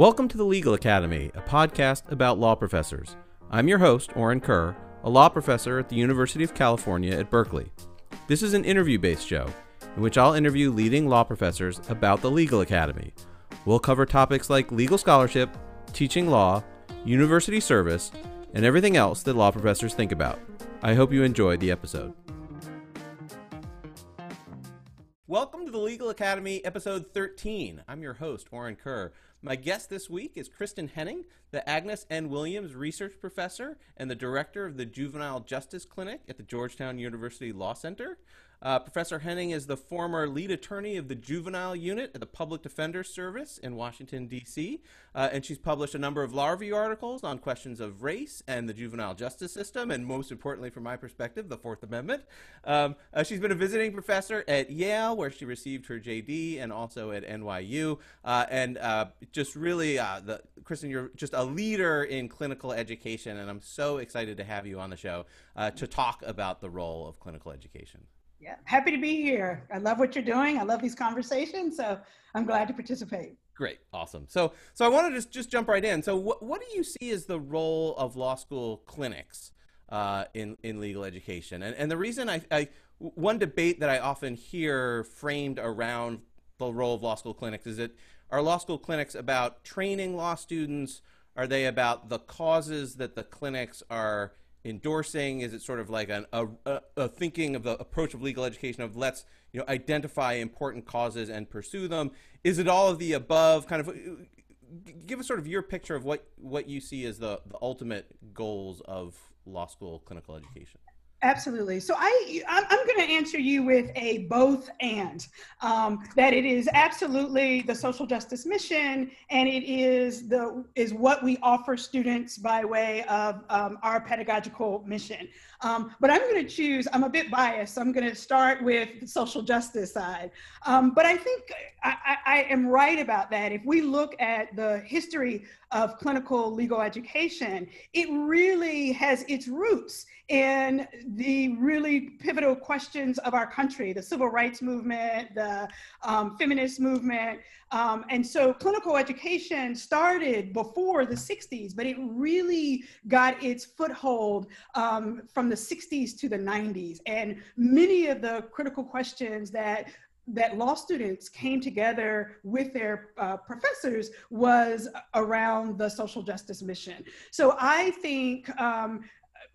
Welcome to the Legal Academy, a podcast about law professors. I'm your host, Orin Kerr, a law professor at the University of California at Berkeley. This is an interview based show in which I'll interview leading law professors about the Legal Academy. We'll cover topics like legal scholarship, teaching law, university service, and everything else that law professors think about. I hope you enjoyed the episode. Welcome to the Legal Academy, episode 13. I'm your host, Orin Kerr. My guest this week is Kristin Henning, the Agnes N. Williams Research Professor and the Director of the Juvenile Justice Clinic at the Georgetown University Law Center. Uh, Professor Henning is the former lead attorney of the juvenile unit at the Public Defender Service in Washington, D.C., uh, and she's published a number of law review articles on questions of race and the juvenile justice system, and most importantly, from my perspective, the Fourth Amendment. Um, uh, she's been a visiting professor at Yale, where she received her JD, and also at NYU, uh, and uh, just really, uh, the, Kristin, you're just a leader in clinical education, and I'm so excited to have you on the show to talk about the role of clinical education. Yeah, happy to be here. I love what you're doing. I love these conversations, so I'm glad to participate. Great, awesome. So, so I want to just just jump right in. So, what what do you see as the role of law school clinics uh, in in legal education? And and the reason I, I one debate that I often hear framed around the role of law school clinics is that are law school clinics about training law students? Are they about the causes that the clinics are endorsing? Is it sort of like an, a, a, thinking of the approach of legal education of let's you know identify important causes and pursue them? Is it all of the above? Kind of uh, give us sort of your picture of what what you see as the, the ultimate goals of law school clinical education. Absolutely. So I, I'm going to answer you with a both and um, that it is absolutely the social justice mission, and it is the is what we offer students by way of um, our pedagogical mission. Um, but I'm going to choose. I'm a bit biased. I'm going to start with the social justice side. Um, but I think I, I, I am right about that. If we look at the history of clinical legal education, it really has its roots in the really pivotal questions of our country, the civil rights movement, the um, feminist movement. Um, and so clinical education started before the 60s, but it really got its foothold um, from the 60s to the 90s. And many of the critical questions that that law students came together with their uh, professors was around the social justice mission. So I think um,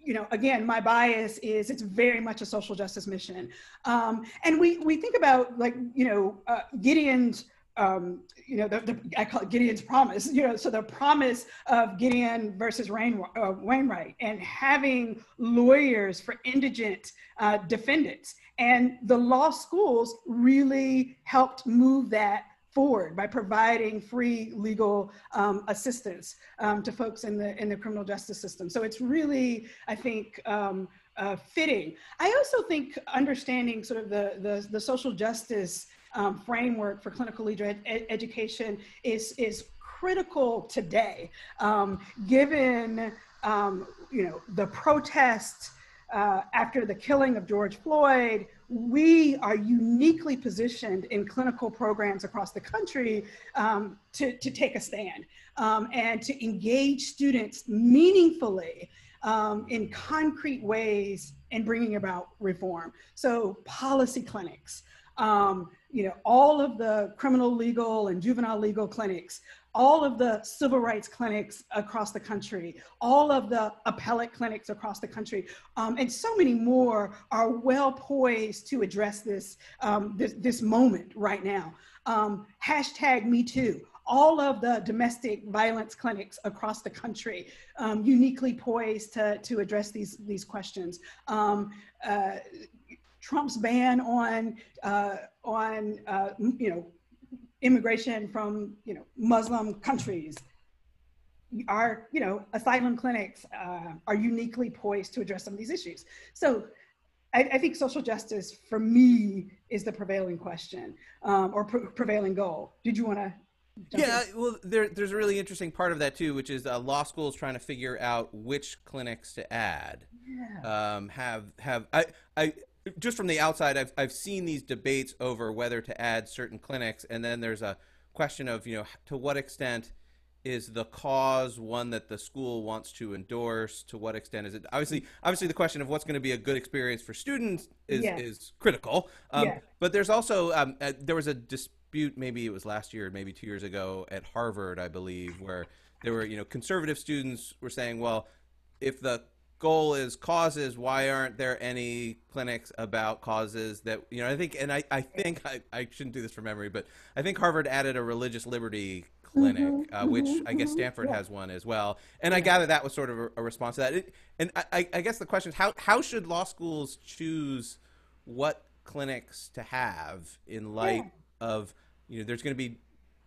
you know, again, my bias is it's very much a social justice mission. Um, and we, we think about like, you know, uh, Gideon's, um, you know, the, the, I call it Gideon's promise, you know, so the promise of Gideon versus Rain, uh, Wainwright and having lawyers for indigent uh, defendants. And the law schools really helped move that forward by providing free legal um, assistance um, to folks in the in the criminal justice system. So it's really, I think, um, uh, fitting. I also think understanding sort of the the, the social justice um, framework for clinical legal ed education is is critical today, um, given um, you know the protests uh, after the killing of George Floyd, we are uniquely positioned in clinical programs across the country um, to, to take a stand um, and to engage students meaningfully um, in concrete ways in bringing about reform. So policy clinics, um, you know, all of the criminal legal and juvenile legal clinics all of the civil rights clinics across the country, all of the appellate clinics across the country, um, and so many more are well poised to address this, um, this, this, moment right now. Um, hashtag Me Too. All of the domestic violence clinics across the country um, uniquely poised to, to address these, these questions. Um, uh, Trump's ban on uh, on uh, you know immigration from you know Muslim countries. Our you know asylum clinics uh, are uniquely poised to address some of these issues. So I, I think social justice for me is the prevailing question um, or pr prevailing goal. Did you want to? Yeah, well, there, there's a really interesting part of that too, which is uh, law schools trying to figure out which clinics to add. Yeah. Um, have have I I just from the outside, I've I've seen these debates over whether to add certain clinics, and then there's a question of you know to what extent is the cause one that the school wants to endorse? To what extent is it? Obviously, obviously, the question of what's going to be a good experience for students is Yes. is critical. Um, Yes. But there's also um, uh, there was a dispute, maybe it was last year, maybe two years ago, at Harvard, I believe, where there were you know conservative students were saying, well, if the goal is causes, why aren't there any clinics about causes that you know? I think, and I I think I, I shouldn't do this from memory, but I think Harvard added a religious liberty clinic, Mhm, uh, which mhm, I guess mhm, Stanford yeah. has one as well. And I gather that was sort of a, a response to that. It, and I- I, I guess the question is how how should law schools choose what clinics to have in light of you know there's going to be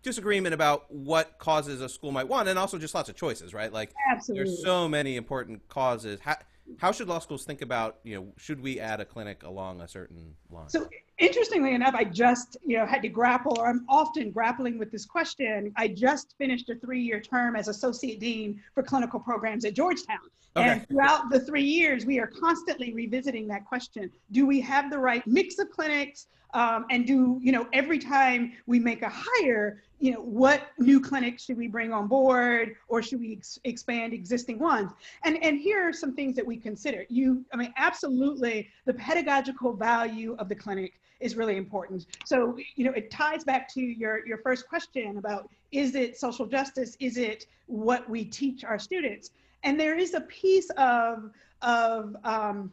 disagreement about what causes a school might want and also just lots of choices right like Absolutely. there's so many important causes how, how should law schools think about you know should we add a clinic along a certain line So interestingly enough, I just you know had to grapple, or I'm often grappling with this question. I just finished a three-year term as associate dean for clinical programs at Georgetown, Okay. and throughout the three years, we are constantly revisiting that question: Do we have the right mix of clinics? Um, and do you know every time we make a hire, you know what new clinics should we bring on board, or should we ex- expand existing ones? And and here are some things that we consider. You, I mean, absolutely, the pedagogical value of the clinic is really important. So, you know, it ties back to your your first question about is it social justice? Is it what we teach our students? And there is a piece of of um,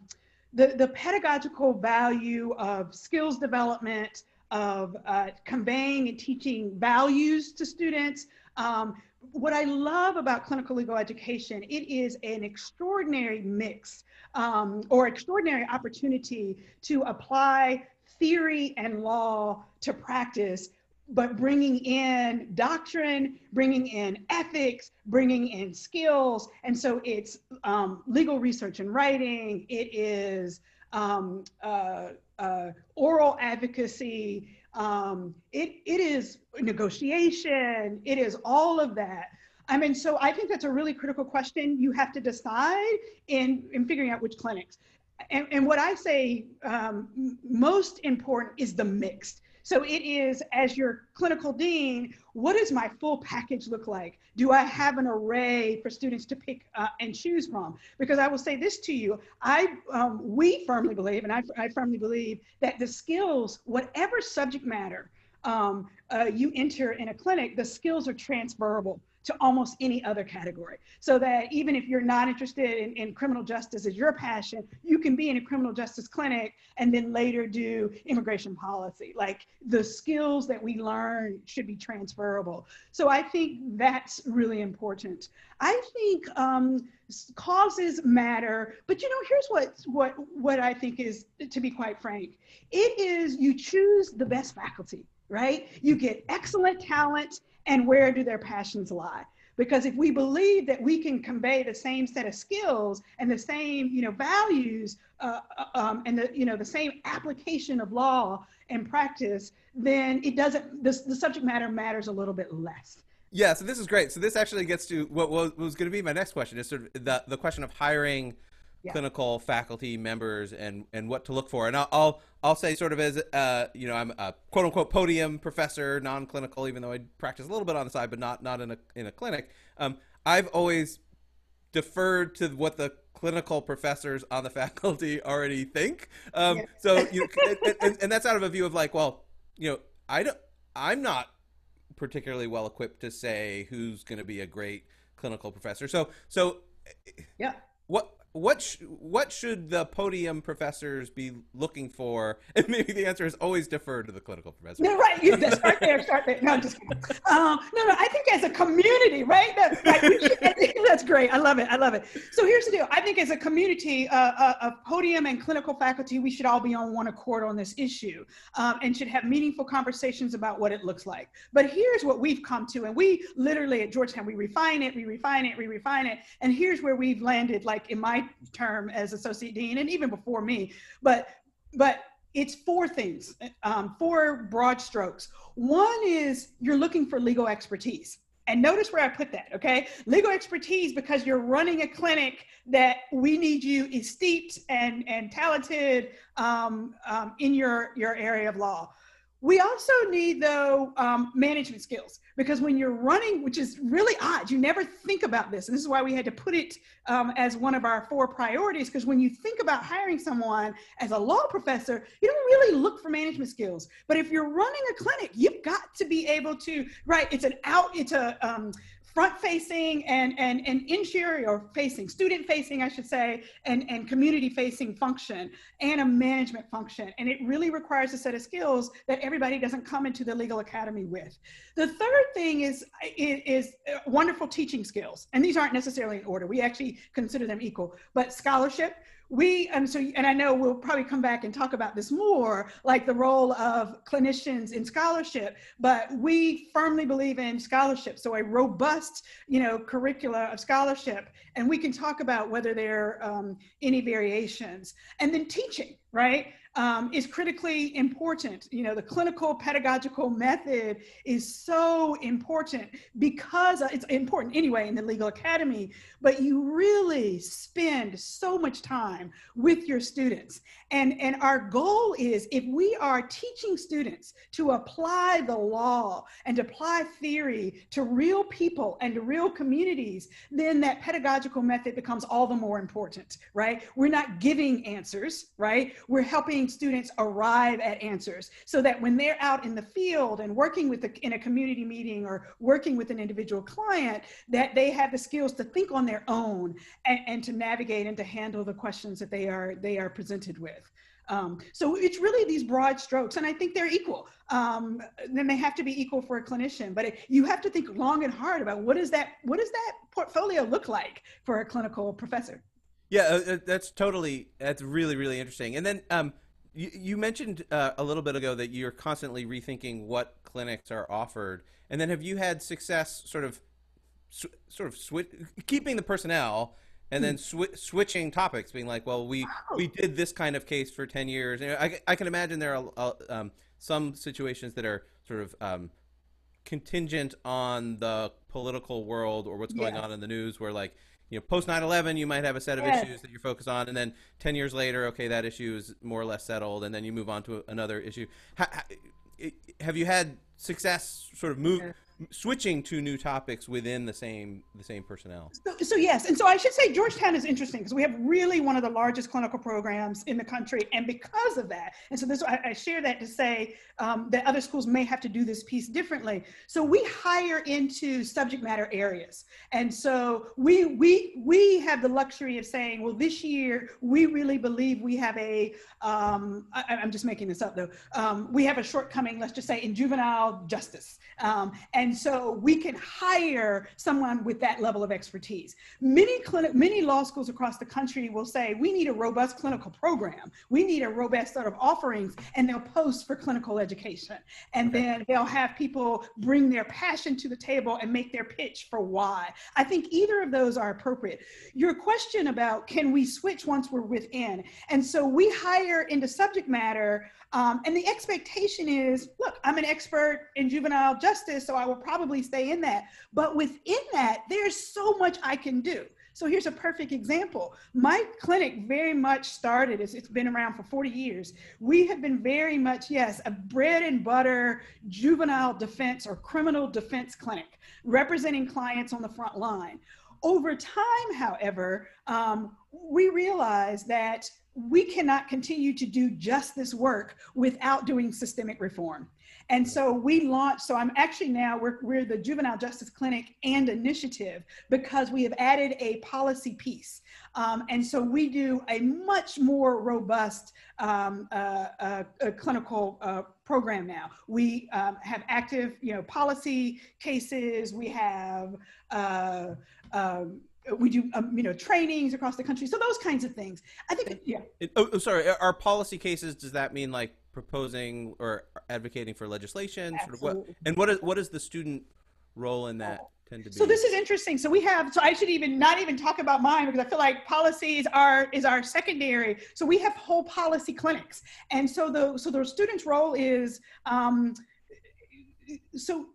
the the pedagogical value of skills development, of uh, conveying and teaching values to students. Um, what I love about clinical legal education, it is an extraordinary mix um, or extraordinary opportunity to apply theory and law to practice, but bringing in doctrine, bringing in ethics, bringing in skills. And so it's um, legal research and writing, it is um, uh, uh, oral advocacy, um, it, it is negotiation, it is all of that. I mean, so I think that's a really critical question you have to decide in, in figuring out which clinics. And, and what I say um, most important is the mixed. So it is, as your clinical dean, what does my full package look like? Do I have an array for students to pick uh, and choose from? Because I will say this to you, I, um, we firmly believe, and I, I firmly believe that the skills, whatever subject matter um, uh, you enter in a clinic, the skills are transferable to almost any other category. So that even if you're not interested in, in criminal justice as your passion, you can be in a criminal justice clinic and then later do immigration policy. Like the skills that we learn should be transferable. So I think that's really important. I think um, causes matter, but you know, here's what what what I think is, to be quite frank, it is you choose the best faculty, right? You get excellent talent and where do their passions lie because if we believe that we can convey the same set of skills and the same you know values uh, uh, um, and the you know the same application of law and practice then it doesn't the, the subject matter matters a little bit less Yeah, so this is great. So this actually gets to what was, was going to be my next question is sort of the, the question of hiring Yeah. clinical faculty members and, and what to look for. And I'll, I'll, I'll say sort of as, uh, you know, I'm a quote unquote podium professor, non-clinical, even though I practice a little bit on the side, but not, not in a, in a clinic. Um, I've always deferred to what the clinical professors on the faculty already think. Um, Yeah. So, you and, and, and that's out of a view of like, well, you know, I don't, I'm not particularly well equipped to say who's going to be a great clinical professor. So, so yeah what what sh- what should the podium professors be looking for? And maybe the answer is always defer to the clinical professor. No, right. You start there, start there. No, I'm just kidding. Um, no, no. I think as a community, right? That, like, that's great. I love it. I love it. So here's the deal. I think as a community uh, uh, of podium and clinical faculty, we should all be on one accord on this issue um, and should have meaningful conversations about what it looks like. But here's what we've come to, and we literally at Georgetown, we refine it, we refine it, we refine it, and here's where we've landed. Like in my term as associate dean, and even before me, but but it's four things, um, four broad strokes. One is you're looking for legal expertise. And notice where I put that, okay? Legal expertise because you're running a clinic that we need you is steeped and, and talented um, um, in your, your area of law. We also need, though, um, management skills because when you're running, which is really odd, you never think about this. And this is why we had to put it um, as one of our four priorities because when you think about hiring someone as a law professor, you don't really look for management skills. But if you're running a clinic, you've got to be able to, right? It's an out, it's a, um, front facing and, and, and interior facing, student facing, I should say, and, and community facing function and a management function. And it really requires a set of skills that everybody doesn't come into the legal academy with. The third thing is, is, is uh, wonderful teaching skills. And these aren't necessarily in order. We actually consider them equal, but scholarship, we and so and i know we'll probably come back and talk about this more like the role of clinicians in scholarship but we firmly believe in scholarship. So a robust you know curricula of scholarship and we can talk about whether there are um, any variations. And then teaching right um, is critically important. You know, the clinical pedagogical method is so important because it's important anyway in the legal academy, but you really spend so much time with your students. And, and our goal is if we are teaching students to apply the law and apply theory to real people and to real communities, then that pedagogical method becomes all the more important, right? We're not giving answers, right? We're helping helping students arrive at answers so that when they're out in the field and working with the, in a community meeting or working with an individual client, that they have the skills to think on their own and, and to navigate and to handle the questions that they are, they are presented with. Um, so it's really these broad strokes, and I think they're equal. Um, then they have to be equal for a clinician, but it, you have to think long and hard about what is that what does that portfolio look like for a clinical professor. Yeah, uh, uh that's totally that's really really interesting. And then um, you, you mentioned uh, a little bit ago that you're constantly rethinking what clinics are offered, and then have you had success sort of, sw- sort of switch, keeping the personnel, and then sw- switching topics, being like, well, we we did this kind of case for ten years. I, I can imagine there are uh, um, some situations that are sort of um, contingent on the political world or what's going yeah. on in the news, where like you know, post 9/11, you might have a set of yes. issues that you're focused on, and then 10 years later, okay, that issue is more or less settled, and then you move on to another issue. have you had success, sort of move, switching to new topics within the same the same personnel. So, so yes and so i should say georgetown is interesting because we have really one of the largest clinical programs in the country and because of that and so this i, I share that to say um, that other schools may have to do this piece differently. So we hire into subject matter areas and so we we we have the luxury of saying well this year we really believe we have a um, I, am just making this up though. Um, we have a shortcoming let's just say in juvenile justice. Um, and and so we can hire someone with that level of expertise. Many clinic, many law schools across the country will say, we need a robust clinical program. We need a robust set of offerings, and they'll post for clinical education. And okay. then they'll have people bring their passion to the table and make their pitch for why. I think either of those are appropriate. Your question about can we switch once we're within? And so we hire into subject matter um, and the expectation is, look, I'm an expert in juvenile justice, so I will probably stay in that. But within that, there's so much I can do. So here's a perfect example. My clinic very much started, it's, it's been around for 40 years. We have been very much, yes, a bread and butter juvenile defense or criminal defense clinic, representing clients on the front line. Over time, however, um, we realized that we cannot continue to do just this work without doing systemic reform. And so we launched, so I'm actually now, we're, we're the Juvenile Justice Clinic and Initiative because we have added a policy piece. Um, and so we do a much more robust um, uh, uh, uh, clinical program now. We um, have active, you know, policy cases. We have uh, um, we do um, you know trainings across the country. So those kinds of things. I think yeah. it, oh, oh, sorry are policy cases does that mean like proposing or advocating for legislation? Sort of what and what is what is the student role in that tend to be? So this is interesting. So we have so i should even not even talk about mine because i feel like policies are is our secondary. So we have whole policy clinics. And so the so the student's role is um so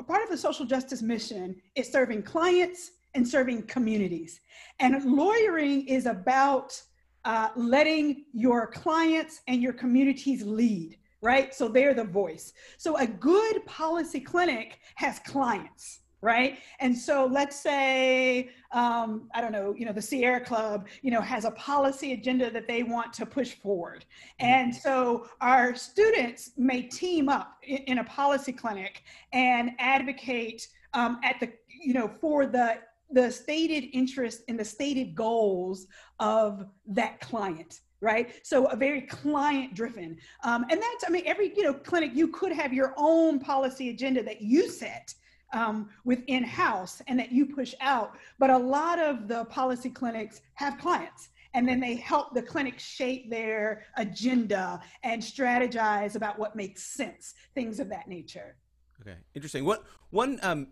a part of the social justice mission is serving clients and serving communities. And lawyering is about uh, letting your clients and your communities lead, right? So they're the voice. So a good policy clinic has clients right? And so let's say, um, I don't know, you know, the Sierra Club, you know, has a policy agenda that they want to push forward. Mm-hmm. And so our students may team up in, in a policy clinic and advocate um, at the, you know, for the the stated interest and the stated goals of that client right so a very client driven um, and that's i mean every you know clinic you could have your own policy agenda that you set um, within house and that you push out. But a lot of the policy clinics have clients and then they help the clinic shape their agenda and strategize about what makes sense, things of that nature. Okay, interesting. What one um,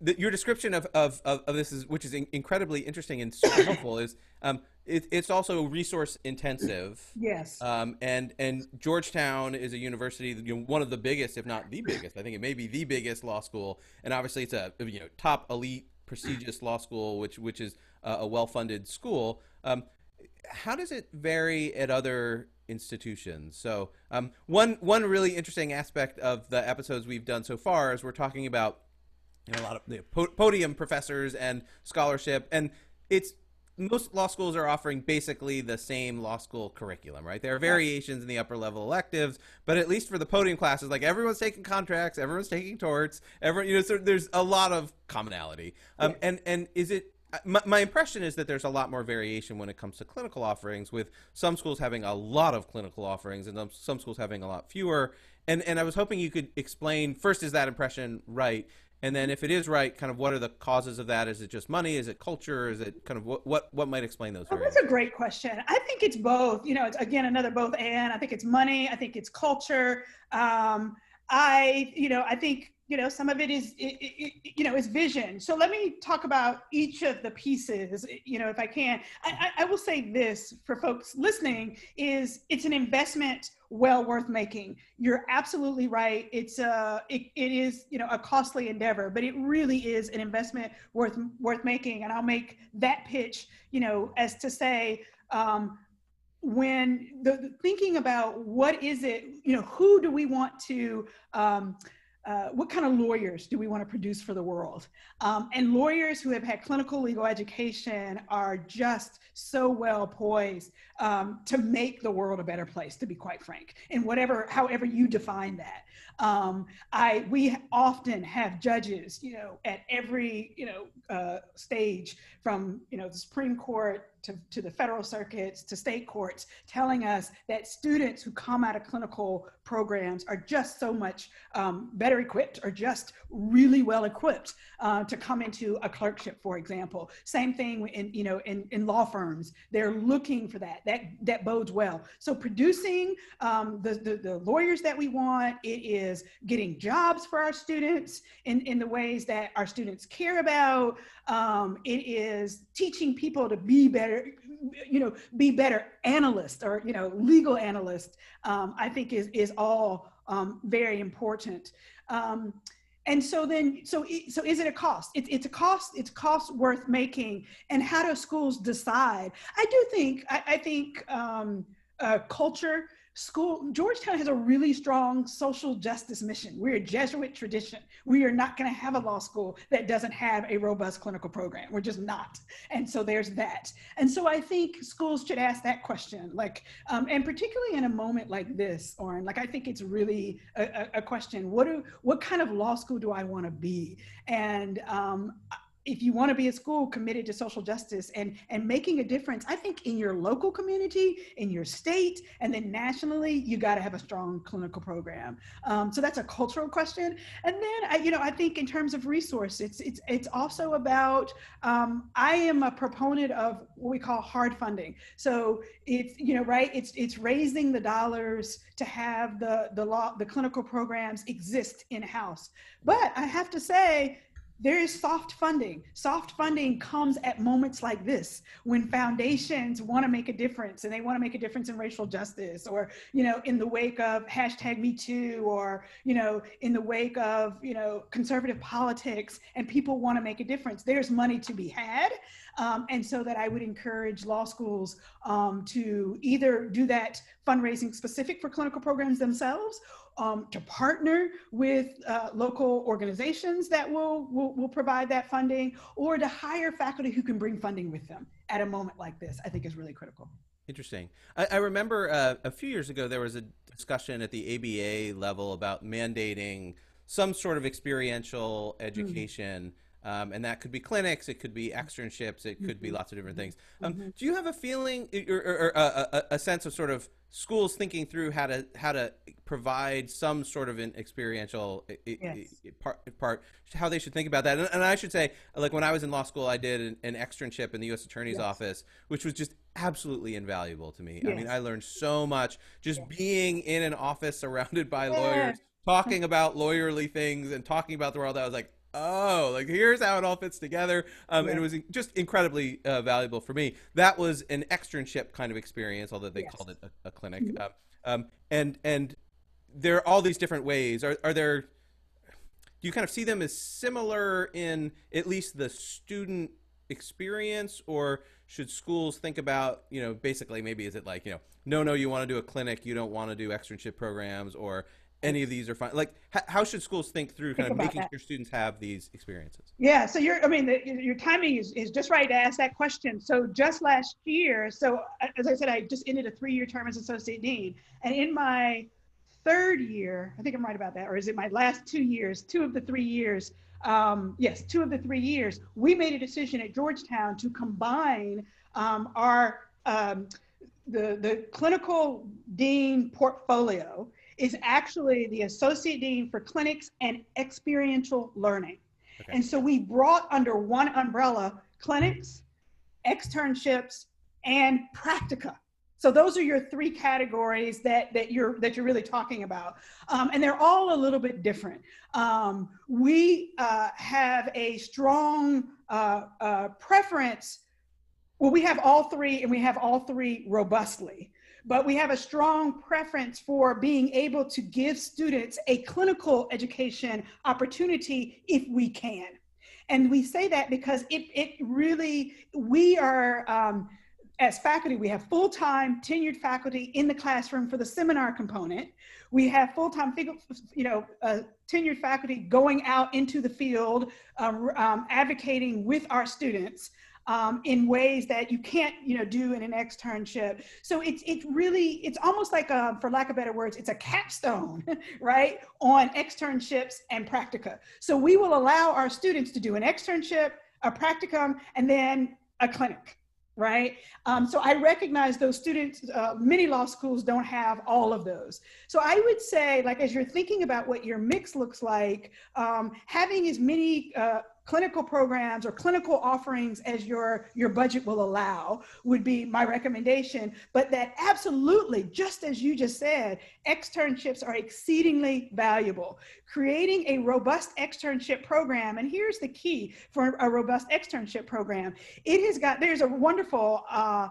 the, your description of, of, of, of, this is, which is in, incredibly interesting and super helpful, is um, it, it's also resource intensive. Yes. Um, and and Georgetown is a university, you know, one of the biggest, if not the biggest. I think it may be the biggest law school, and obviously it's a you know top elite prestigious law school, which which is a well funded school. Um, how does it vary at other institutions? So um, one one really interesting aspect of the episodes we've done so far is we're talking about you know, a lot of you know, podium professors and scholarship, and it's most law schools are offering basically the same law school curriculum, right? There are variations in the upper level electives, but at least for the podium classes, like everyone's taking contracts, everyone's taking torts, everyone, you know, so there's a lot of commonality. Um, and and is it my, my, impression is that there's a lot more variation when it comes to clinical offerings, with some schools having a lot of clinical offerings and some schools having a lot fewer. And and I was hoping you could explain first, is that impression right? And then if it is right, kind of what are the causes of that? Is it just money? Is it culture? Is it kind of what what, what might explain those? Oh, that's a great question. I think it's both. You know, it's again another both and. I think it's money. I think it's culture. Um, I you know I think you know some of it is it, it, you know is vision. So let me talk about each of the pieces you know if i can. I, I, will say this for folks listening is it's an investment well worth making. You're absolutely right. It's a it, it is you know a costly endeavor but it really is an investment worth worth making. And i'll make that pitch you know as to say um, when the, the, thinking about what is it you know who do we want to um, uh, what kind of lawyers do we want to produce for the world? Um, and lawyers who have had clinical legal education are just so well poised um, to make the world a better place, to be quite frank, in whatever, however you define that. Um, I we often have judges, you know, at every you know uh, stage, from you know the Supreme Court to, to the federal circuits to state courts telling us that students who come out of clinical programs are just so much um, better equipped or just really well equipped uh, to come into a clerkship for example. Same thing in you know in, in law firms. They're looking for that. That that bodes well. So producing um, the, the, the lawyers that we want it is getting jobs for our students in in the ways that our students care about. Um, it is teaching people to be better, you know, be better analysts or, you know, legal analysts, um, I think is, is all um, very important. Um, and so then, so, so is it a cost? It, it's a cost, it's cost worth making. And how do schools decide? I do think, I, I think um, uh, culture school georgetown has a really strong social justice mission. We're a jesuit tradition. We are not going to have a law school that doesn't have a robust clinical program. We're just not. And so there's that. And so i think schools should ask that question like um, and particularly in a moment like this or like i think it's really a, a question what do what kind of law school do i want to be? And um, if you want to be a school committed to social justice and and making a difference i think in your local community in your state and then nationally you got to have a strong clinical program. Um, so that's a cultural question. And then I, you know i think in terms of resource it's it's it's also about um, i am a proponent of what we call hard funding. So it's you know right it's it's raising the dollars to have the the law the clinical programs exist in house but i have to say there is soft funding. Soft funding comes at moments like this when foundations want to make a difference and they want to make a difference in racial justice or, you know, in the wake of hashtag me too or, you know, in the wake of, you know, conservative politics and people want to make a difference. There's money to be had. Um, and so that I would encourage law schools um, to either do that fundraising specific for clinical programs themselves um, to partner with uh, local organizations that will, will, will provide that funding or to hire faculty who can bring funding with them at a moment like this, I think is really critical. Interesting. I, I remember uh, a few years ago there was a discussion at the ABA level about mandating some sort of experiential mm. education. Mm-hmm um, and that could be clinics, it could be externships, it could be mm-hmm. lots of different things. Um, mm-hmm. Do you have a feeling or, or, or a, a, sense of sort of schools thinking through how to how to provide some sort of an experiential yes. part, part, how they should think about that? And, and, I should say, like when I was in law school, I did an, an externship in the U.S. Attorney's yes. Office, which was just absolutely invaluable to me. Yes. I mean, I learned so much just being in an office surrounded by lawyers, talking about lawyerly things and talking about the world. I was like, oh, like here's how it all fits together. Um, yeah. And it was just incredibly uh, valuable for me. That was an externship kind of experience, although they yes. called it a, a clinic. Mm-hmm. Um, um, and and there are all these different ways. Are are there? Do you kind of see them as similar in at least the student experience, or should schools think about you know basically maybe is it like you know no no you want to do a clinic you don't want to do externship programs or any of these are fine. Like, how should schools think through kind think of making that. sure students have these experiences? Yeah, so you're, I mean, the, your timing is, is just right to ask that question. So just last year, so as I said, I just ended a three-year term as associate dean, and in my third year, I think I'm right about that, or is it my last two years? Two of the three years, um, yes, two of the three years, we made a decision at Georgetown to combine um, our um, the the clinical dean portfolio is actually the Associate Dean for Clinics and Experiential Learning. Okay. And so we brought under one umbrella clinics, externships, and practica. So those are your three categories that, that you're that you're really talking about, um, and they're all a little bit different. Um, we uh, have a strong uh, uh, preference. Well, we have all three, and we have all three robustly but we have a strong preference for being able to give students a clinical education opportunity if we can. And we say that because it, it really, we are, um, as faculty, we have full-time tenured faculty in the classroom for the seminar component. We have full-time, you know, uh, tenured faculty going out into the field, um, um, advocating with our students um, in ways that you can't, you know, do in an externship. So it's it's really it's almost like, a, for lack of better words, it's a capstone, right, on externships and practica. So we will allow our students to do an externship, a practicum, and then a clinic right? Um, so I recognize those students, uh, many law schools don't have all of those. So I would say, like, as you're thinking about what your mix looks like, um, having as many uh, clinical programs or clinical offerings as your, your budget will allow would be my recommendation. But that absolutely, just as you just said, externships are exceedingly valuable. Creating a robust externship program, and here's the key for a robust externship program. It has got, there's a wonderful uh,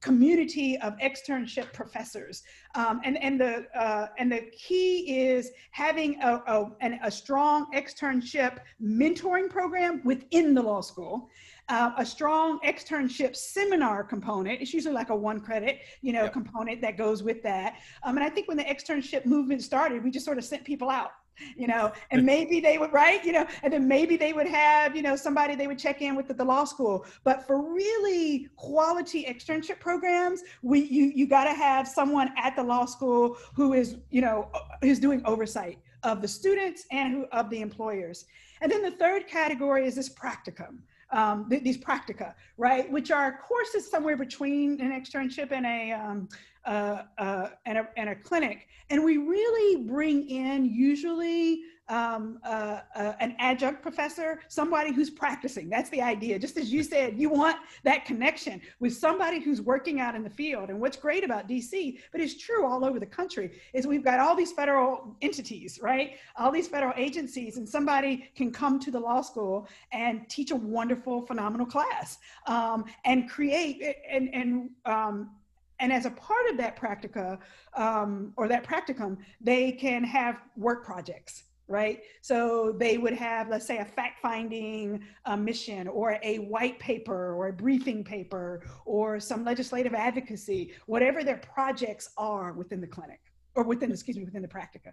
community of externship professors. Um, and, and, the, uh, and the key is having a, a, an, a strong externship mentoring program within the law school. Uh, a strong externship seminar component. It's usually like a one credit, you know, yep. component that goes with that. Um, and I think when the externship movement started, we just sort of sent people out you know, and maybe they would, right, you know, and then maybe they would have, you know, somebody they would check in with at the law school. But for really quality externship programs, we you you got to have someone at the law school who is, you know, who's doing oversight of the students and who of the employers. And then the third category is this practicum. Um, th- these practica, right, which are courses somewhere between an externship and a um, uh, uh, and, a, and a clinic. And we really bring in usually um, uh, uh, an adjunct professor, somebody who's practicing. That's the idea. Just as you said, you want that connection with somebody who's working out in the field. And what's great about DC, but it's true all over the country, is we've got all these federal entities, right? All these federal agencies, and somebody can come to the law school and teach a wonderful, phenomenal class um, and create and and um, and as a part of that practica um, or that practicum, they can have work projects, right? So they would have, let's say, a fact finding uh, mission or a white paper or a briefing paper or some legislative advocacy, whatever their projects are within the clinic or within, excuse me, within the practica.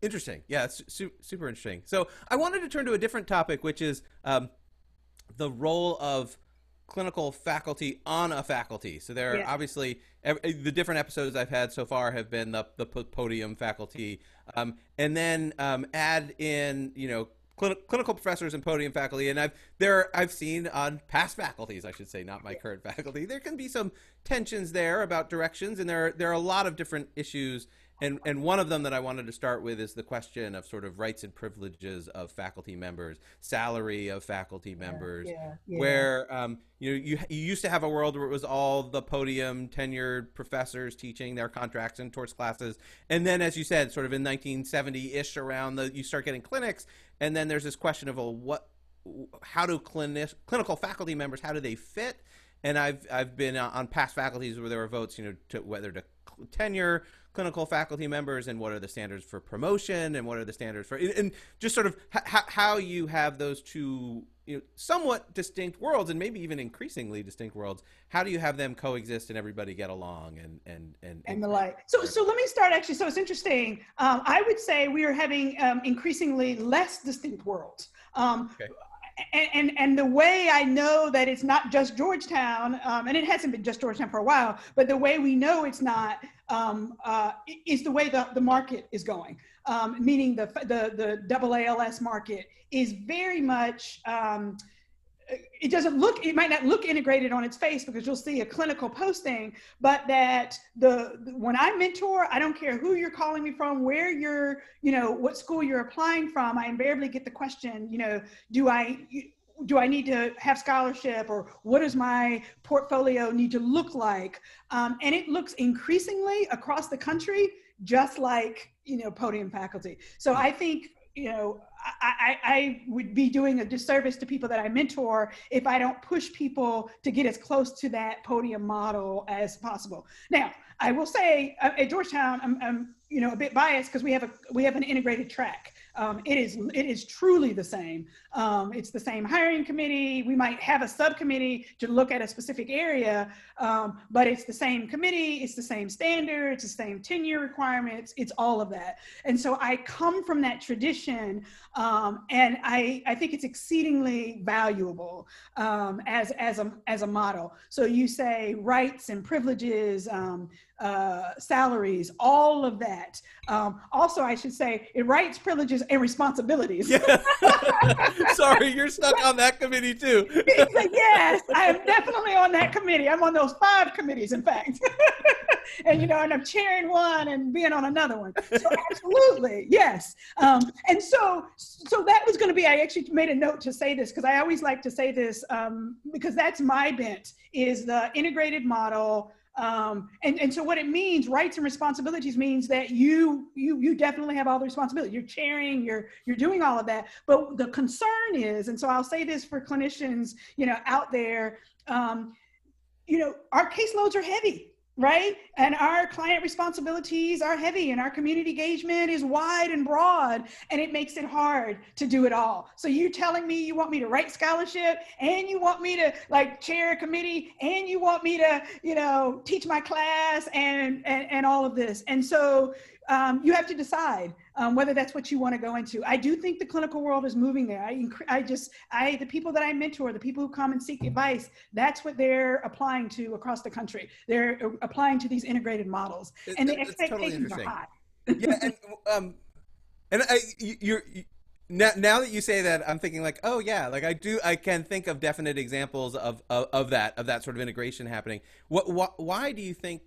Interesting. Yeah, it's su- super interesting. So I wanted to turn to a different topic, which is um, the role of clinical faculty on a faculty. So there are yeah. obviously every, the different episodes I've had so far have been the, the podium faculty, um, and then um, add in you know clinical professors and podium faculty. And I've there I've seen on past faculties, I should say, not my current faculty, there can be some tensions there about directions, and there there are a lot of different issues and and one of them that I wanted to start with is the question of sort of rights and privileges of faculty members, salary of faculty members, yeah, yeah, where um, you know you you used to have a world where it was all the podium tenured professors teaching their contracts and torts classes, and then as you said, sort of in 1970-ish around the you start getting clinics, and then there's this question of well, what how do clinic, clinical faculty members how do they fit? And I've I've been on past faculties where there were votes, you know, to whether to tenure clinical faculty members and what are the standards for promotion and what are the standards for and just sort of how you have those two you know somewhat distinct worlds and maybe even increasingly distinct worlds how do you have them coexist and everybody get along and and and, and, the like. So so let me start actually. So it's interesting. Um, i would say we are having um, increasingly less distinct worlds. Um, okay and, and, the way I know that it's not just Georgetown, um, and it hasn't been just Georgetown for a while, but the way we know it's not um, uh, is the way the, the market is going. Um, meaning the the the double ALS market is very much um, it doesn't look it might not look integrated on its face because you'll see a clinical posting but that the when i mentor i don't care who you're calling me from where you're you know what school you're applying from i invariably get the question you know do i do I need to have scholarship or what does my portfolio need to look like? Um, and it looks increasingly across the country just like you know podium faculty. So I think you know I, I, would be doing a disservice to people that I mentor if I don't push people to get as close to that podium model as possible. Now, I will say uh, at Georgetown, I'm, I'm you know a bit biased because we have a we have an integrated track. Um, it is it is truly the same. Um, it's the same hiring committee. We might have a subcommittee to look at a specific area, um, but it's the same committee. It's the same standards. It's the same tenure requirements. It's all of that. And so I come from that tradition, um, and I I think it's exceedingly valuable um, as as a as a model. So you say rights and privileges. Uh, salaries, all of that. Um, also, I should say, it rights, privileges, and responsibilities. Yeah. Sorry, you're stuck on that committee too. yes, I am definitely on that committee. I'm on those five committees, in fact. and you know, and I'm chairing one and being on another one. So absolutely, yes. Um, and so, so that was going to be. I actually made a note to say this because I always like to say this um, because that's my bent is the integrated model um, and, and so what it means rights and responsibilities means that you you you definitely have all the responsibility. You're chairing you're you're doing all of that. But the concern is and so i'll say this for clinicians you know out there um, you know our caseloads are heavy right? And our client responsibilities are heavy and our community engagement is wide and broad and it makes it hard to do it all. So you're telling me you want me to write scholarship and you want me to like chair a committee and you want me to, you know, teach my class and and, and all of this. And so um, you have to decide um, whether that's what you want to go into. I do think the clinical world is moving there. I, I just, I, the people that I mentor, the people who come and seek advice, that's what they're applying to across the country. They're uh, applying to these integrated models, and the expectations totally are high. yeah, and um, and I, you're. You, now, now that you say that, I'm thinking like, oh yeah, like I do, I can think of definite examples of of, of that of that sort of integration happening. What, what, why do you think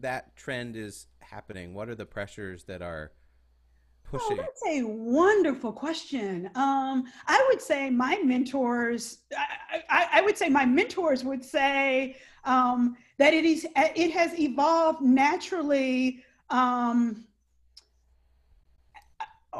that trend is happening? What are the pressures that are pushing? Oh, that's a wonderful question. Um, I would say my mentors, I, I, I, would say my mentors would say um, that it is it has evolved naturally um,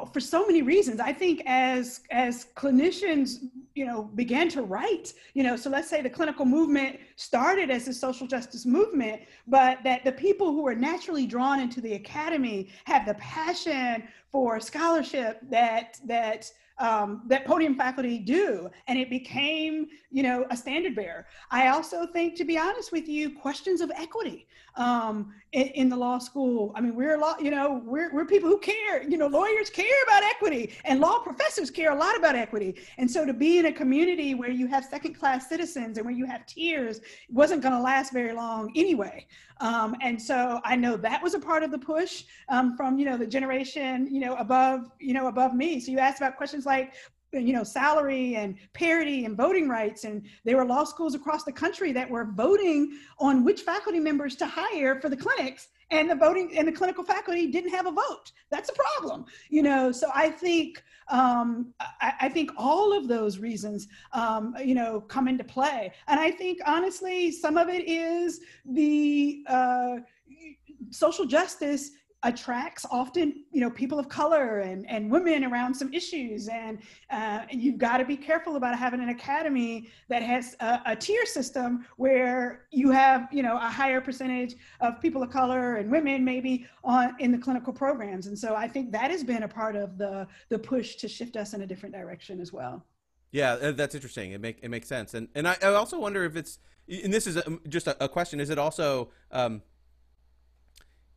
for so many reasons. I think as as clinicians, you know, began to write, you know, so let's say the clinical movement started as a social justice movement, but that the people who are naturally drawn into the academy have the passion for scholarship that that um, that podium faculty do. And it became, you know, a standard bearer. I also think, to be honest with you, questions of equity um, in, in, the law school. I mean, we're a lot, you know, we're, we're people who care, you know, lawyers care about equity and law professors care a lot about equity. And so to be in a community where you have second class citizens and where you have tiers wasn't going to last very long anyway. Um, and so I know that was a part of the push um, from, you know, the generation, you know, above, you know, above me. So you asked about questions like you know salary and parity and voting rights. And there were law schools across the country that were voting on which faculty members to hire for the clinics and the voting and the clinical faculty didn't have a vote. That's a problem you know? So i think um, I, I, think all of those reasons um, you know come into play. And i think honestly some of it is the uh, social justice attracts often you know people of color and, and women around some issues. And uh, you've got to be careful about having an academy that has a, a, tier system where you have you know a higher percentage of people of color and women maybe on in the clinical programs. And so i think that has been a part of the the push to shift us in a different direction as well. Yeah uh, that's interesting. It make it makes sense. And and i, I also wonder if it's and this is a, just a, a question. Is it also um,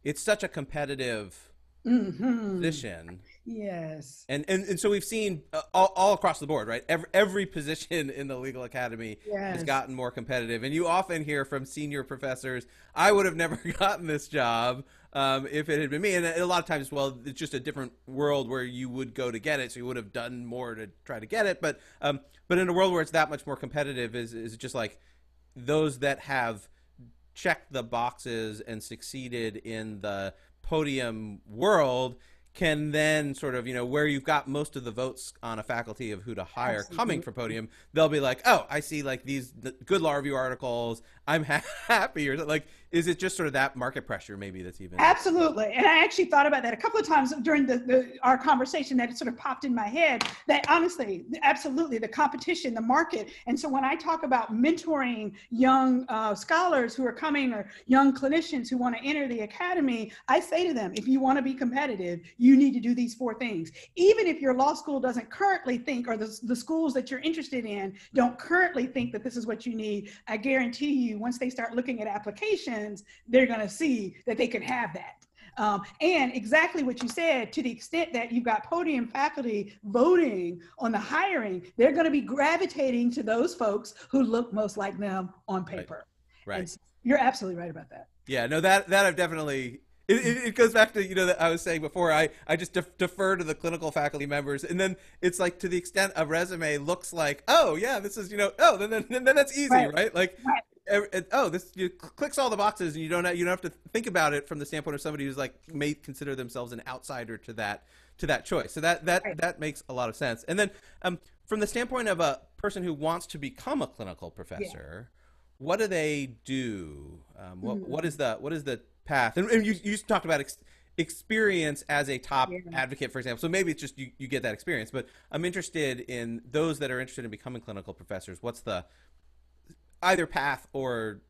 it's such a competitive mm-hmm. position. Yes. And, and and so we've seen uh, all, all across the board, right? Every every position in the legal academy yes. has gotten more competitive, and you often hear from senior professors, "I would have never gotten this job um, if it had been me." And a lot of times, well, it's just a different world where you would go to get it, so you would have done more to try to get it. But um, but in a world where it's that much more competitive, is is just like those that have checked the boxes and succeeded in the podium world can then sort of you know where you've got most of the votes on a faculty of who to hire Absolutely. coming for podium they'll be like oh i see like these good law review articles i'm happy or like is it just sort of that market pressure maybe that's even absolutely. And i actually thought about that a couple of times during the, the our conversation that it sort of popped in my head that honestly absolutely the competition the market. And so when i talk about mentoring young uh, scholars who are coming or young clinicians who want to enter the academy i say to them if you want to be competitive you need to do these four things. Even if your law school doesn't currently think or the, the schools that you're interested in don't currently think that this is what you need i guarantee you once they start looking at applications they're going to see that they can have that. Um, and exactly what you said, to the extent that you've got podium faculty voting on the hiring, they're going to be gravitating to those folks who look most like them on paper. Right. right. you're absolutely right about that. Yeah, no, that that I've definitely it, it, it, goes back to you know that I was saying before. I I just def- defer to the clinical faculty members, and then it's like to the extent a resume looks like, oh yeah, this is you know, oh then then, then that's easy, right? right? Like right oh, this you clicks all the boxes, and you don't have, you don't have to think about it from the standpoint of somebody who's like may consider themselves an outsider to that to that choice. So that that right. that makes a lot of sense. And then um, from the standpoint of a person who wants to become a clinical professor, yeah. what do they do? Um, what, mm-hmm. what is the what is the path? And, and you you talked about. Ex- experience as a top yeah. advocate for example so maybe it's just you, you get that experience but i'm interested in those that are interested in becoming clinical professors what's the either path or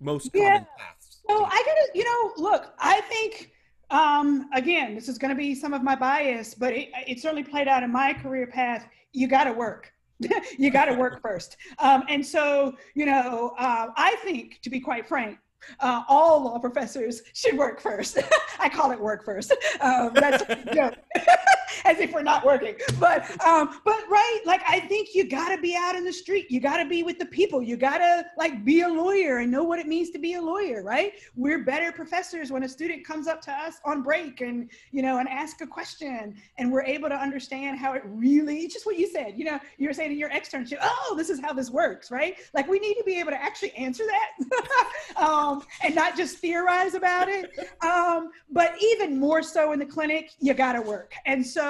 most yeah. common paths. So I gotta, you know, look, I think um, again, this is going to be some of my bias, but it, it certainly played out in my career path. You got to work. you got to work first. Um, and so, you know, uh, I think, to be quite frank, uh, all law professors should work first. I call it work first. Um, that's as if we're not working. But um, but right, like I think you gotta be out in the street. You gotta be with the people. You gotta like be a lawyer and know what it means to be a lawyer, right? We're better professors when a student comes up to us on break and you know and ask a question and we're able to understand how it really just what you said, you know, you were saying in your externship, oh, this is how this works, right? Like we need to be able to actually answer that um, and not just theorize about it. Um, but even more so in the clinic, you gotta work. And so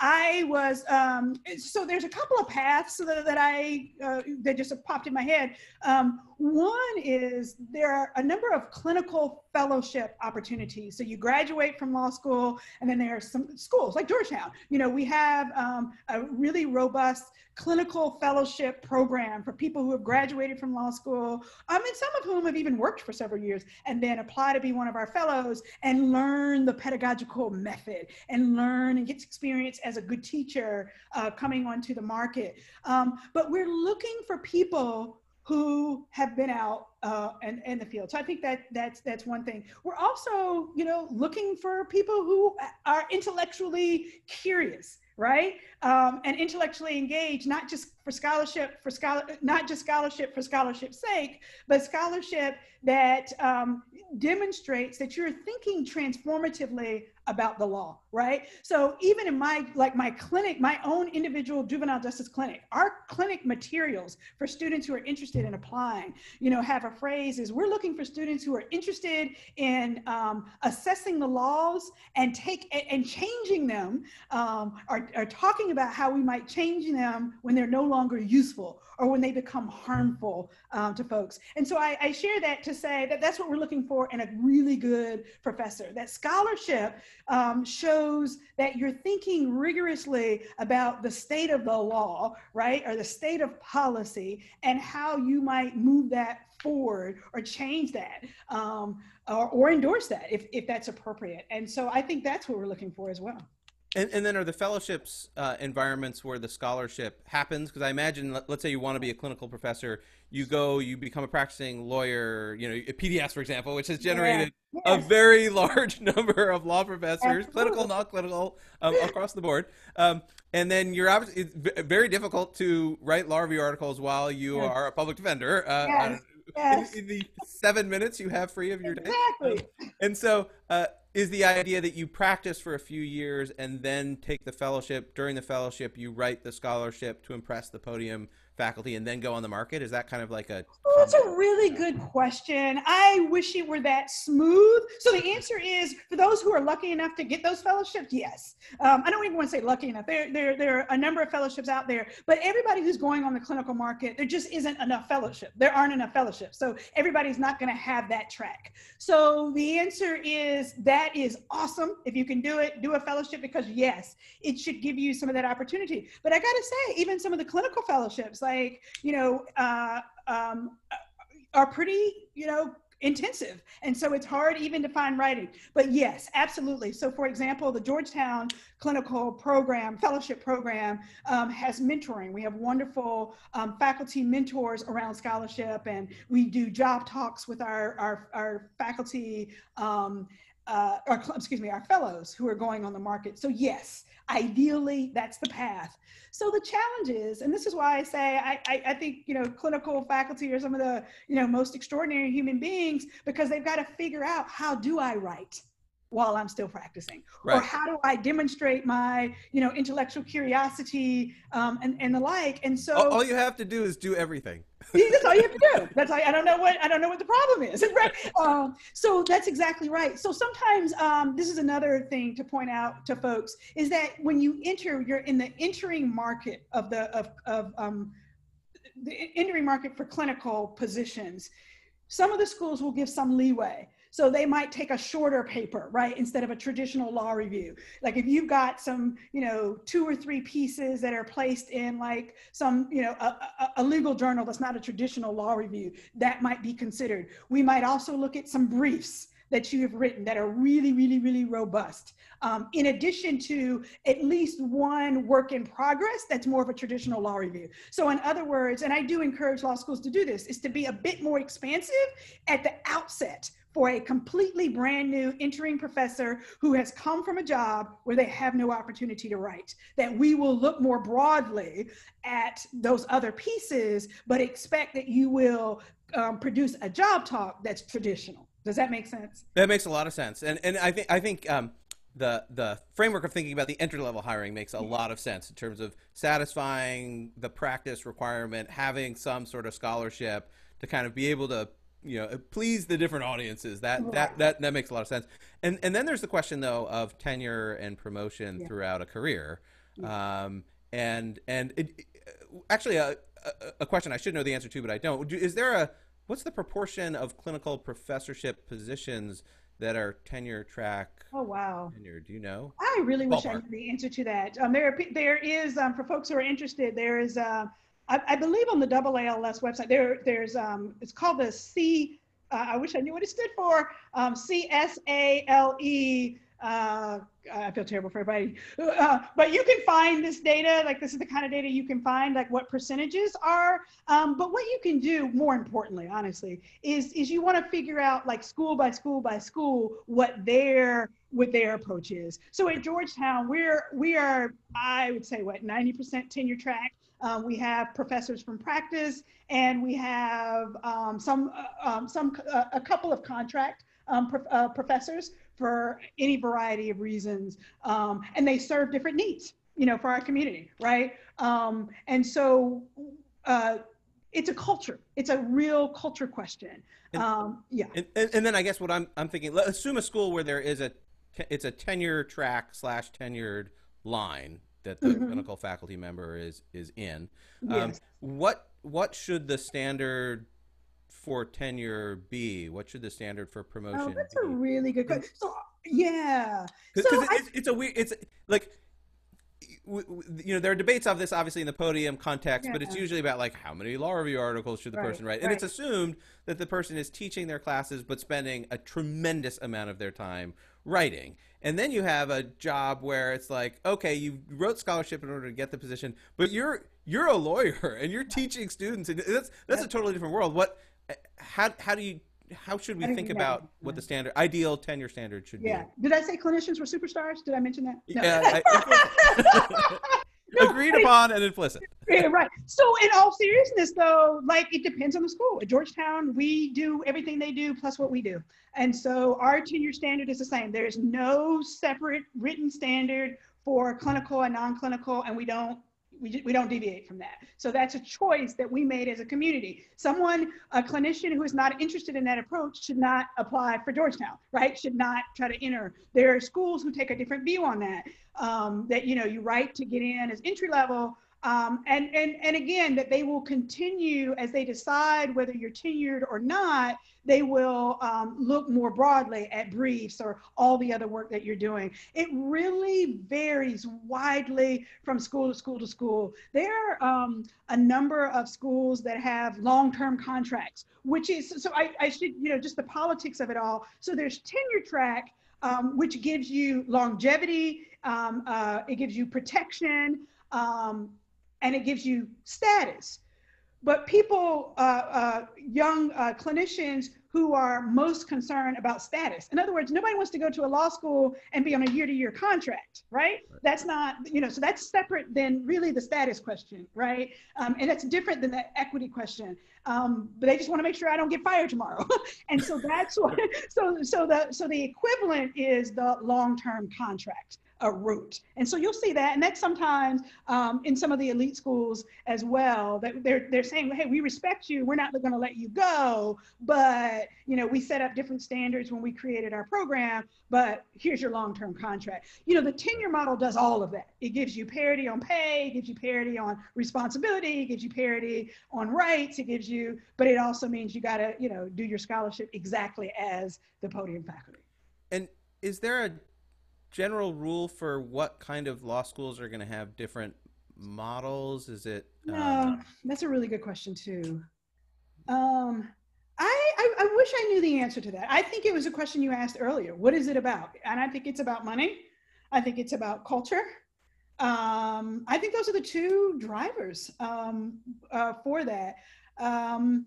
I was, um, so there's a couple of paths that, that I, uh, that just popped in my head. Um, one is there are a number of clinical fellowship opportunities. So you graduate from law school, and then there are some schools like Georgetown. You know, we have um, a really robust clinical fellowship program for people who have graduated from law school, um, and some of whom have even worked for several years, and then apply to be one of our fellows and learn the pedagogical method and learn and get experience as a good teacher uh, coming onto the market. Um, but we're looking for people who have been out uh, in, in the field. So I think that that's that's one thing. We're also, you know, looking for people who are intellectually curious, right, um, and intellectually engaged, not just for scholarship for scholar, not just scholarship for scholarship's sake, but scholarship that um, demonstrates that you're thinking transformatively about the law, right? So even in my like my clinic, my own individual juvenile justice clinic, our clinic materials for students who are interested in applying, you know, have a phrase is we're looking for students who are interested in um, assessing the laws and take and changing them, um, are, are talking about how we might change them when they're no longer useful or when they become harmful um, to folks. And so I, I share that to say that that's what we're looking for in a really good professor. That scholarship um, shows that you're thinking rigorously about the state of the law, right, or the state of policy, and how you might move that forward or change that um, or, or endorse that if, if that's appropriate. And so I think that's what we're looking for as well. And, and then are the fellowships uh, environments where the scholarship happens? Because I imagine, let, us say you want to be a clinical professor, you go, you become a practicing lawyer, you know, a PDS, for example, which has generated yeah. yes. a very large number of law professors, Absolutely. clinical, not clinical, um, across the board. Um, and then you're obviously, it's very difficult to write law review articles while you yes. are a public defender. Uh, yes. Yes. The seven minutes you have free of your day. Exactly. and so, uh, is the idea that you practice for a few years and then take the fellowship. During the fellowship, you write the scholarship to impress the podium faculty and then go on the market? Is that kind of like a? Oh, that's a really good question. I wish it were that smooth. So the answer is for those who are lucky enough to get those fellowships, yes. Um, I don't even want to say lucky enough. There, there, there are a number of fellowships out there, but everybody who's going on the clinical market, there just isn't enough fellowship. There aren't enough fellowships. So everybody's not going to have that track. So the answer is that is awesome. If you can do it, do a fellowship because yes, it should give you some of that opportunity. But I got to say, even some of the clinical fellowships, like, you know, uh, um, are pretty, you know, intensive. And so it's hard even to find writing. But yes, absolutely. So, for example, the Georgetown Clinical Program, Fellowship Program, um, has mentoring. We have wonderful um, faculty mentors around scholarship, and we do job talks with our, our, our faculty. Um, uh, or excuse me, our fellows who are going on the market. So yes, ideally that's the path. So the challenge is, and this is why I say I, I, I, think you know clinical faculty are some of the you know most extraordinary human beings because they've got to figure out how do I write while I'm still practicing? Right. Or how do I demonstrate my, you know, intellectual curiosity um, and, and the like? And so all, all, you have to do is do everything. That's all you have to do. That's all, I don't know what I don't know what the problem is. Right? Um, so that's exactly right. So sometimes um, this is another thing to point out to folks is that when you enter, you're in the entering market of the of of um, the entering market for clinical positions. Some of the schools will give some leeway. So they might take a shorter paper, right, instead of a traditional law review. Like if you've got some, you know, two or three pieces that are placed in like some, you know, a, a, a legal journal that's not a traditional law review, that might be considered. We might also look at some briefs that you have written that are really, really, really robust. Um, in addition to at least one work in progress that's more of a traditional law review. So in other words, and I do encourage law schools to do this, is to be a bit more expansive at the outset for a completely brand new entering professor who has come from a job where they have no opportunity to write. That we will look more broadly at those other pieces, but expect that you will um, produce a job talk that's traditional. Does that make sense? That makes a lot of sense, and and I think I think um, the the framework of thinking about the entry level hiring makes a lot of sense in terms of satisfying the practice requirement, having some sort of scholarship to kind of be able to you know please the different audiences that right. that that that makes a lot of sense and and then there's the question though of tenure and promotion yeah. throughout a career yeah. um, and and it, actually a, a, a question i should know the answer to but i don't is there a what's the proportion of clinical professorship positions that are tenure track oh wow tenure do you know i really Ballpark. wish i knew the answer to that um, there there is um, for folks who are interested there is uh, I, I, believe on the AALS website, there, there's, um, it's called the C, uh, I wish I knew what it stood for, um, C-S-A-L-E, uh, I feel terrible for everybody, uh, but you can find this data, like this is the kind of data you can find, like what percentages are, um, but what you can do, more importantly, honestly, is, is you want to figure out like school by school by school, what their, what their approach is. So at Georgetown, we're, we are, I would say what, 90% tenure track, um, we have professors from practice, and we have um, some, uh, um, some uh, a couple of contract um, pro uh, professors for any variety of reasons, um, and they serve different needs, you know, for our community, right? Um, and so uh, it's a culture. It's a real culture question. And, yeah. And, and, then I guess what I'm I'm thinking, assume a school where there is a it's a tenure track slash tenured line that the mm-hmm. clinical faculty member is is in. Um, yes. what what should the standard for tenure be? What should the standard for promotion? Oh, that's be? a really good question. So yeah, because so it's, it's a weird. It's like you know there are debates of this obviously in the podium context yeah. but it's usually about like how many law review articles should the right, person write and right. it's assumed that the person is teaching their classes but spending a tremendous amount of their time writing and then you have a job where it's like okay you wrote scholarship in order to get the position but you're you're a lawyer and you're teaching students and that's that's a totally different world what how how do you how should we think about what the standard ideal tenure standard should yeah. be? Yeah. Did I say clinicians were superstars? Did I mention that? No. Yeah. I, no, agreed upon and implicit. Yeah, right. So, in all seriousness, though, like it depends on the school. At Georgetown, we do everything they do plus what we do, and so our tenure standard is the same. There is no separate written standard for clinical and non-clinical, and we don't we, we don't deviate from that. So that's a choice that we made as a community. Someone, a clinician who is not interested in that approach should not apply for Georgetown, right? Should not try to enter. There are schools who take a different view on that, um, that, you know, you write to get in as entry level, um, and, and, and again, that they will continue as they decide whether you're tenured or not, they will um, look more broadly at briefs or all the other work that you're doing. It really varies widely from school to school to school. There are um, a number of schools that have long-term contracts, which is, so I, I should, you know, just the politics of it all. So there's tenure track, um, which gives you longevity, um, uh, it gives you protection, um, and it gives you status. But people, uh, uh, young uh, clinicians who are most concerned about status. In other words, nobody wants to go to a law school and be on a year to year contract, right? That's not, you know, so that's separate than really the status question, right? Um, and that's different than the equity question. Um, but they just want to make sure I don't get fired tomorrow. and so that's what, so, so the, so the equivalent is the long term contract a route. And so you'll see that, and that's sometimes um, in some of the elite schools as well. That they're they're saying, hey, we respect you. We're not going to let you go, but you know we set up different standards when we created our program. But here's your long-term contract. You know the tenure model does all of that. It gives you parity on pay, it gives you parity on responsibility, it gives you parity on rights. It gives you, but it also means you got to you know do your scholarship exactly as the podium faculty. And is there a general rule for what kind of law schools are going to have different models? Is it? No, um... that's a really good question too. Um, I, I, I wish I knew the answer to that. I think it was a question you asked earlier. What is it about? And I think it's about money. I think it's about culture. Um, I think those are the two drivers um, uh, for that. Um,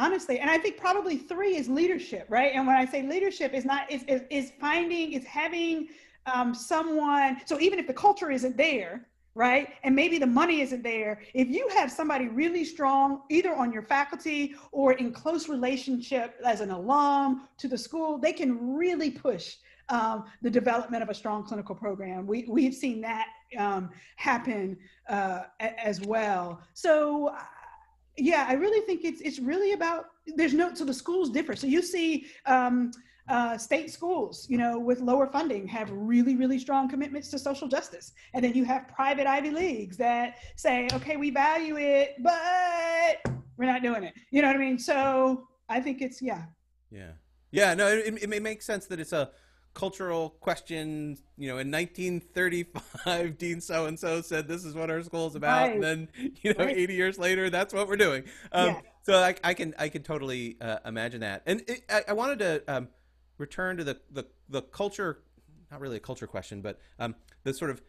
honestly and i think probably three is leadership right? And when i say leadership is not is is, is finding is having um, someone so even if the culture isn't there right and maybe the money isn't there if you have somebody really strong either on your faculty or in close relationship as an alum to the school they can really push um, the development of a strong clinical program. We, we've seen that um, happen uh, as well. So yeah, I really think it's it's really about there's no so the schools differ. So you see um, uh, state schools, you know, with lower funding have really really strong commitments to social justice, and then you have private Ivy leagues that say, okay, we value it, but we're not doing it. You know what I mean? So I think it's yeah. Yeah. Yeah. No, it, it, it makes sense that it's a cultural question. You know, in 1935, Dean so and so said this is what our school is about, right. and then you know, right. 80 years later, that's what we're doing. Um, yeah. So I, I, can I can totally uh, imagine that. And it, I, I, wanted to um, return to the, the the culture, not really a culture question, but um, the sort of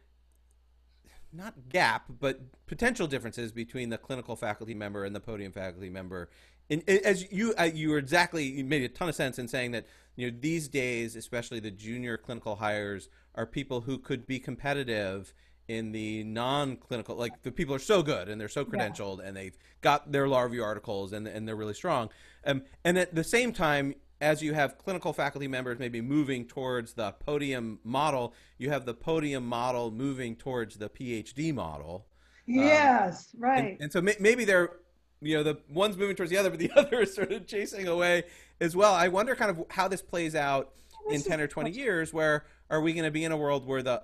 not gap, but potential differences between the clinical faculty member and the podium faculty member. And as you uh, you were exactly you made a ton of sense in saying that you know these days, especially the junior clinical hires, are people who could be competitive in the non-clinical like the people are so good and they're so credentialed yeah. and they've got their law review articles and, and they're really strong. Um, and at the same time as you have clinical faculty members maybe moving towards the podium model you have the podium model moving towards the phd model. Um, yes um, right. and, and so may, maybe they're you know the one's moving towards the other but the other is sort of chasing away as well i wonder kind of how this plays out in 10 or 20 years where are we going to be in a world where the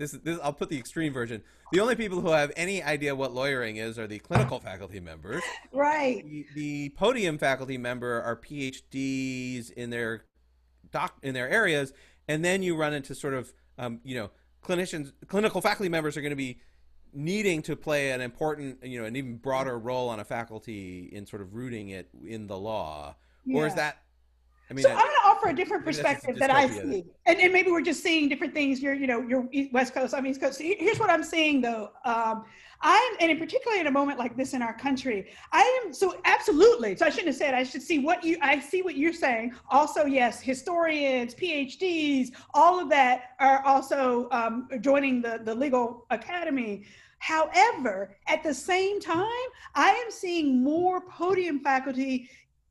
this, this I'll put the extreme version. The only people who have any idea what lawyering is are the clinical faculty members. Right. The, the podium faculty member are PhDs in their doc in their areas, and then you run into sort of um, you know clinicians, clinical faculty members are going to be needing to play an important, you know, an even broader role on a faculty in sort of rooting it in the law, yeah. or is that I mean, so I, am going to offer a different perspective that I see, and, and maybe we're just seeing different things. You're, you know, you're West Coast, I'm East Coast. So here's what I'm seeing, though. Um, I'm, and in particularly in a moment like this in our country, I am so absolutely. So I shouldn't have said. I should see what you. I see what you're saying. Also, yes, historians, PhDs, all of that are also um, joining the the legal academy. However, at the same time, I am seeing more podium faculty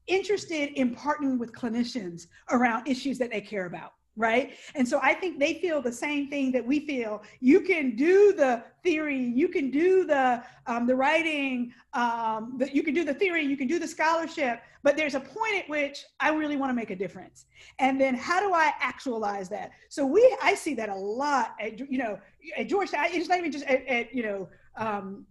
interested in partnering with clinicians around issues that they care about right? And so i think they feel the same thing that we feel. You can do the theory you can do the um, the writing um, the, you can do the theory you can do the scholarship but there's a point at which i really want to make a difference. And then how do i actualize that? So we i see that a lot at you know at georgetown it's not even just at, at you know um,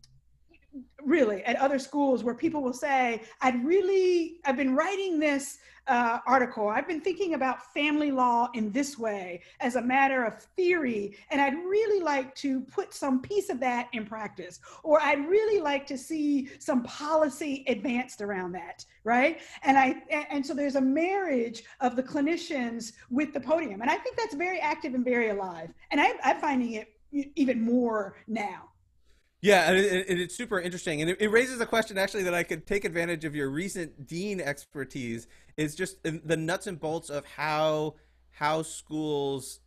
really at other schools where people will say i'd really i've been writing this uh, article. I've been thinking about family law in this way as a matter of theory and i'd really like to put some piece of that in practice. Or i'd really like to see some policy advanced around that right? And i and so there's a marriage of the clinicians with the podium and i think that's very active and very alive and I, i'm finding it even more now yeah, and, it, and, it's super interesting, and it, it, raises a question actually that I could take advantage of your recent dean expertise. Is just um, the nuts and bolts of how how schools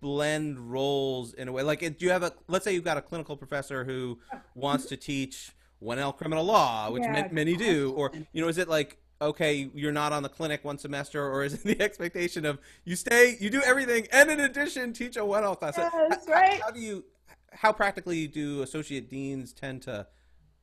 blend roles in a way. Like, do you have a let's say you've got a clinical professor who wants to teach 1L criminal law, which yeah, many do, or you know, is it like okay, you're not on the clinic one semester, or is it the expectation of you stay, you do everything, and in addition teach a 1L class? Yes, right. How, how do you how practically do associate deans tend to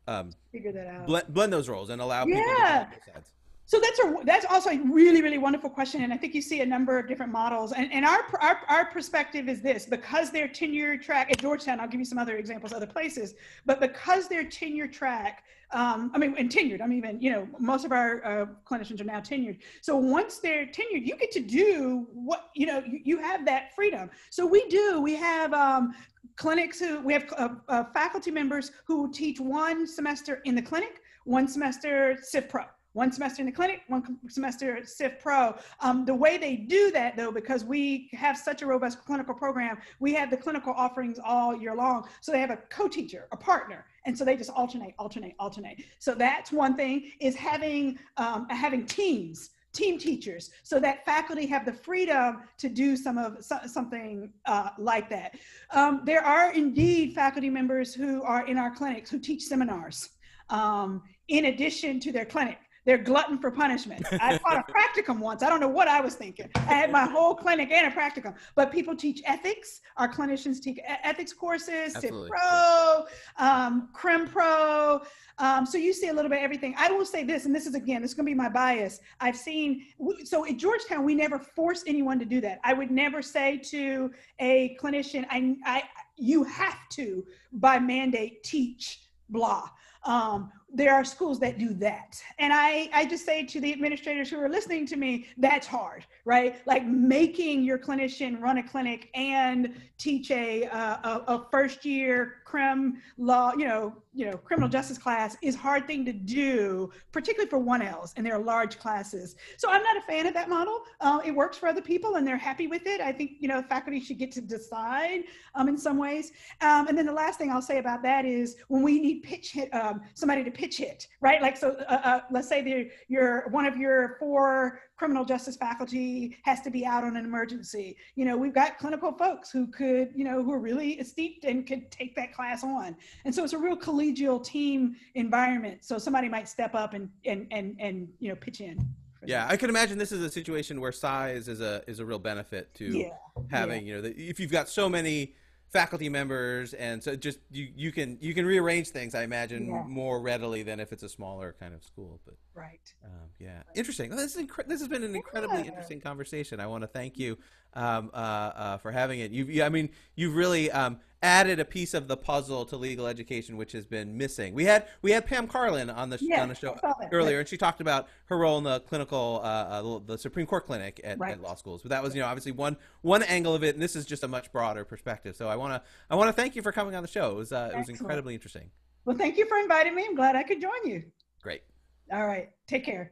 um, figure that out, blend, blend those roles and allow people yeah. to both sides? So that's a that's also a really really wonderful question, and I think you see a number of different models. And, and our, our our perspective is this: because they're tenure track at Georgetown, I'll give you some other examples, other places, but because they're tenure track, um, I mean, and tenured. I mean, even you know, most of our uh, clinicians are now tenured. So once they're tenured, you get to do what you know. You, you have that freedom. So we do. We have um, clinics who we have uh, uh, faculty members who teach one semester in the clinic, one semester Civ Pro one semester in the clinic, one semester at Civ Pro. Um, the way they do that, though, because we have such a robust clinical program, we have the clinical offerings all year long. So they have a co-teacher, a partner, and so they just alternate, alternate, alternate. So that's one thing is having um, having teams team teachers so that faculty have the freedom to do some of so, something uh, like that. Um, there are indeed faculty members who are in our clinics who teach seminars um, in addition to their clinic. They're glutton for punishment. I taught a practicum once. I don't know what I was thinking. I had my whole clinic and a practicum. But people teach ethics. Our clinicians teach ethics courses, Pro, um, Crim Pro. Um, so you see a little bit of everything. I will say this, and this is again, this is going to be my bias. I've seen so at Georgetown, we never force anyone to do that. I would never say to a clinician, I, I you have to by mandate teach blah. Um, there are schools that do that. And I, I just say to the administrators who are listening to me, that's hard, right? Like making your clinician run a clinic and teach a, uh, a, a, first year crim law, you know, you know, criminal justice class is hard thing to do, particularly for 1Ls and they're large classes. So I'm not a fan of that model. Uh, it works for other people and they're happy with it. I think, you know, faculty should get to decide um, in some ways. Um, and then the last thing I'll say about that is when we need pitch hit, um, somebody to pitch pitch it, right? Like, so uh, uh, let's say you're one of your four criminal justice faculty has to be out on an emergency. You know, we've got clinical folks who could, you know, who are really steeped and could take that class on. And so it's a real collegial team environment. So somebody might step up and and and and you know pitch in. Yeah, I can imagine this is a situation where size is a is a real benefit to yeah. having yeah. you know the, if you've got so many faculty members and so just you you can you can rearrange things i imagine yeah. more readily than if it's a smaller kind of school but right um, yeah right. interesting well, this, is inc- this has been an incredibly interesting conversation i want to thank you um, uh, uh, for having it you i mean you've really um, added a piece of the puzzle to legal education which has been missing. We had we had Pam Karlan on the on the show earlier, and she talked about her role in the clinical uh, uh, the Supreme Court clinic at, right. at, law schools. But that was you know obviously one one angle of it, and this is just a much broader perspective. So I want to I want to thank you for coming on the show. It was uh, it was incredibly interesting. Well, thank you for inviting me. I'm glad I could join you. Great. All right. Take care.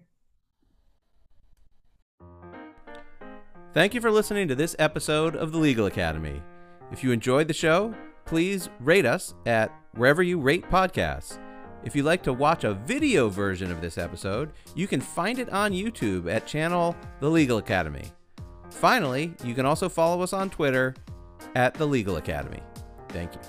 Thank you for listening to this episode of the Legal Academy. If you enjoyed the show, please rate us at wherever you rate podcasts. If you'd like to watch a video version of this episode, you can find it on YouTube at channel The Legal Academy. Finally, you can also follow us on Twitter at The Legal Academy. Thank you.